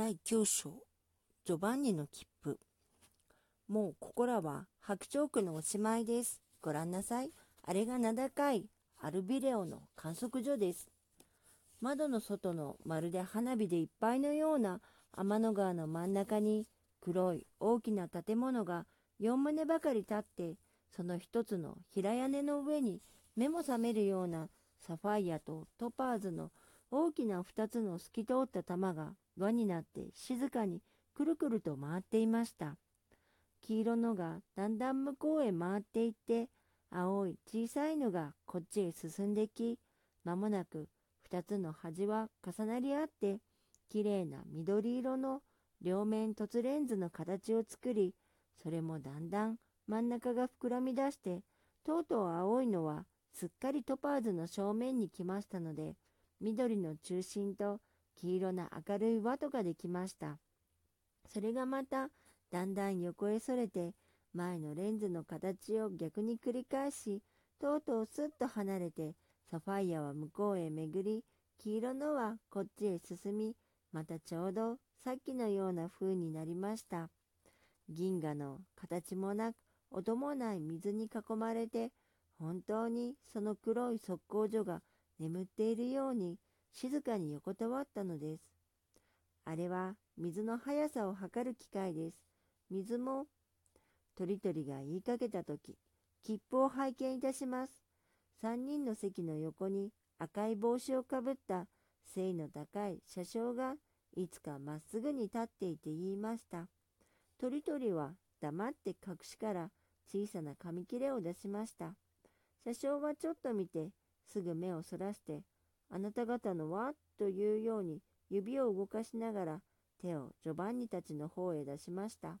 第9章ジョバンニの切符。もうここらは白鳥区のおしまいです。ご覧なさい。あれが名高い。アルビレオの観測所です。窓の外のまるで花火でいっぱいのような天の川の真ん中に黒い大きな建物が4棟ばかり立ってその一つの平屋根の上に目も覚めるようなサファイアとトパーズの大きな2つの透き通った玉が輪になって静かにくるくると回っていました。黄色のがだんだん向こうへ回っていって青い小さいのがこっちへ進んでき間もなく2つの端は重なり合ってきれいな緑色の両面凸レンズの形を作りそれもだんだん真ん中が膨らみ出してとうとう青いのはすっかりトパーズの正面に来ましたので緑の中心と黄色な明るい輪とができました。それがまただんだん横へそれて前のレンズの形を逆に繰り返しとうとうすっと離れてサファイアは向こうへ巡り黄色のはこっちへ進みまたちょうどさっきのような風になりました。銀河の形もなく音もない水に囲まれて本当にその黒い側溝所が眠っているように静かに横たわったのです。あれは水の速さを測る機械です。水も、とりとりが言いかけたとき、切符を拝見いたします。三人の席の横に赤い帽子をかぶった背の高い車掌がいつかまっすぐに立っていて言いました。とりとりは黙って隠しから小さな紙切れを出しました。車掌はちょっと見て、すぐ目をそらして、あなた方のはというように指を動かしながら手をジョバンニたちの方へ出しました。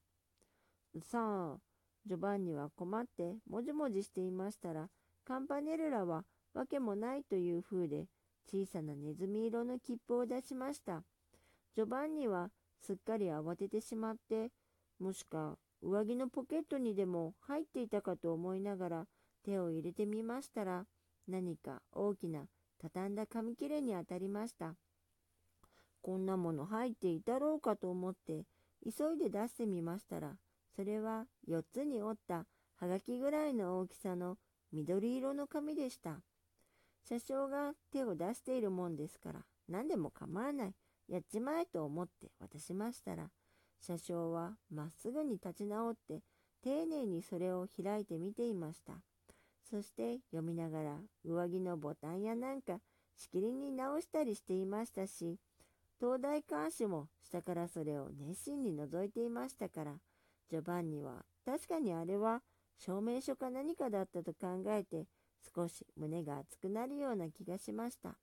さあ、ジョバンニは困ってもじもじしていましたら、カンパネルラはわけもないという風で小さなネズミ色の切符を出しました。ジョバンニはすっかり慌ててしまって、もしか上着のポケットにでも入っていたかと思いながら手を入れてみましたら、何か大きな畳んだ紙切れに当たりました。こんなもの入っていたろうかと思って急いで出してみましたら、それは4つに折ったはがきぐらいの大きさの緑色の紙でした。車掌が手を出しているもんですから、何でも構わない、やっちまえと思って渡しましたら、車掌はまっすぐに立ち直って、丁寧にそれを開いて見ていました。そして読みながら上着のボタンやなんかしきりに直したりしていましたし、東大監視も下からそれを熱心に覗いていましたから、ジョバンニは確かにあれは証明書か何かだったと考えて少し胸が熱くなるような気がしました。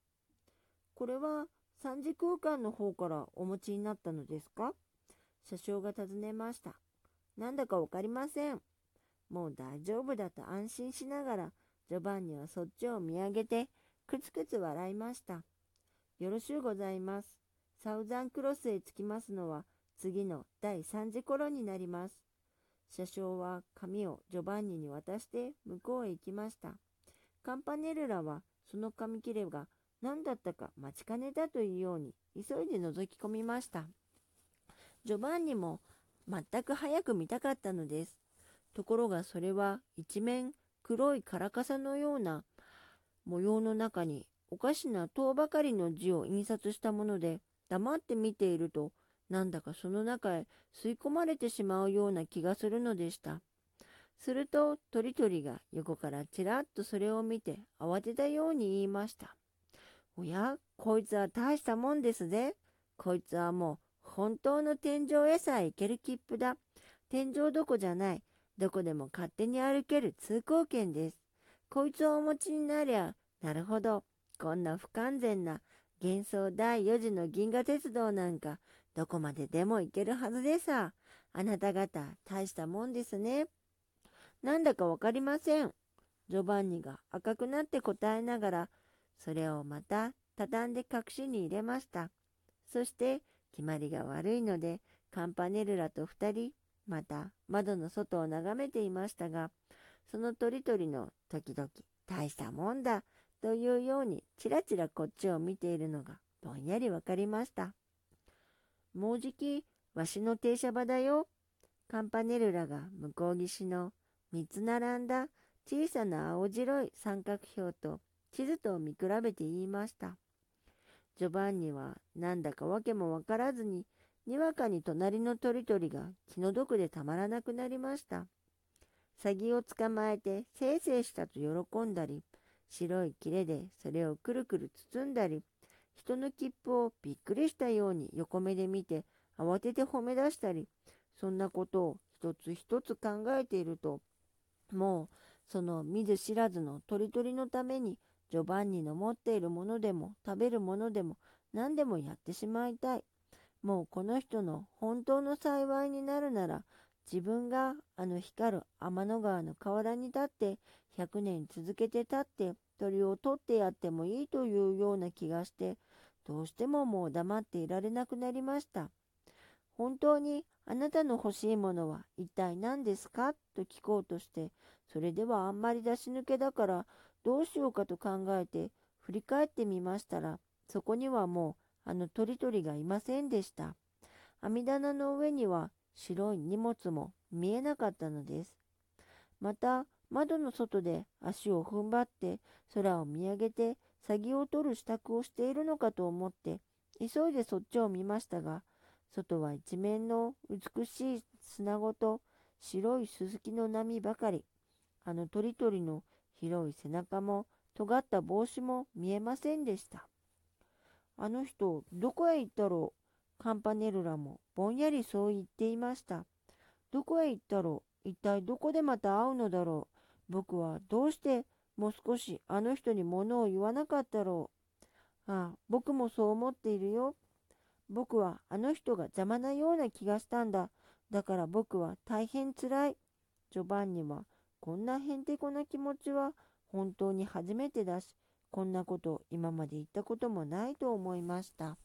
これは三次空間の方からお持ちになったのですか？車掌が尋ねました。なんだかわかりません。もう大丈夫だと安心しながら、ジョバンニはそっちを見上げて、くつくつ笑いました。よろしゅうございます。サウザンクロスへ着きますのは、次の第3時頃になります。車掌は紙をジョバンニに渡して向こうへ行きました。カンパネルラはその紙切れが何だったか待ちかねだというように急いで覗き込みました。ジョバンニも全く早く見たかったのです。ところがそれは一面黒いカラカサのような模様の中におかしな塔ばかりの字を印刷したもので黙って見ているとなんだかその中へ吸い込まれてしまうような気がするのでした。するとトリトリが横からちらっとそれを見て慌てたように言いました。おや、こいつは大したもんですぜ。こいつはもう本当の天井へさえ行ける切符だ。天井どこじゃない。どこでも勝手に歩ける通行券です。こいつをお持ちになりゃ、なるほど、こんな不完全な幻想第4次の銀河鉄道なんか、どこまででも行けるはずでさ。あなた方、大したもんですね。なんだかわかりません。ジョバンニが赤くなって答えながら、それをまた畳んで隠しに入れました。そして、決まりが悪いので、カンパネルラと二人、また窓の外を眺めていましたが、その鳥々の時々、大したもんだというようにちらちらこっちを見ているのがぼんやりわかりました。もうじき、わしの停車場だよ。カンパネルラが向こう岸の三つ並んだ小さな青白い三角標と地図とを見比べて言いました。ジョバンニはなんだかわけもわからずににわかに隣の鳥々が気の毒でたまらなくなりました。サギを捕まえてせいせいしたと喜んだり、白い切れでそれをくるくる包んだり、人の切符をびっくりしたように横目で見て慌てて褒め出したり、そんなことを一つ一つ考えていると、もうその見ず知らずの鳥々のためにジョバンニの持っているものでも食べるものでも何でもやってしまいたい。もうこの人の本当の幸いになるなら自分があの光る天の川の河原に立って100年続けて立って鳥を取ってやってもいいというような気がしてどうしてももう黙っていられなくなりました。本当にあなたの欲しいものは一体何ですかと聞こうとしてそれではあんまり出し抜けだからどうしようかと考えて振り返ってみましたらそこにはもうあの鳥々がいませんでした。網棚の上には白い荷物も見えなかったのです。また窓の外で足を踏ん張って空を見上げてサギを取る支度をしているのかと思って急いでそっちを見ましたが外は一面の美しい砂ごと白いススキの波ばかりあの鳥々の広い背中も尖った帽子も見えませんでしたあの人どこへ行ったろう？カンパネルラもぼんやりそう言っていました。どこへ行ったろう？一体どこでまた会うのだろう？僕はどうしてもう少しあの人に物を言わなかったろう？ああ、僕もそう思っているよ。僕はあの人が邪魔なような気がしたんだ。だから僕は大変つらい。ジョバンニはこんなへんてこな気持ちは本当に初めてだし、こんなこと今まで言ったこともないと思いました。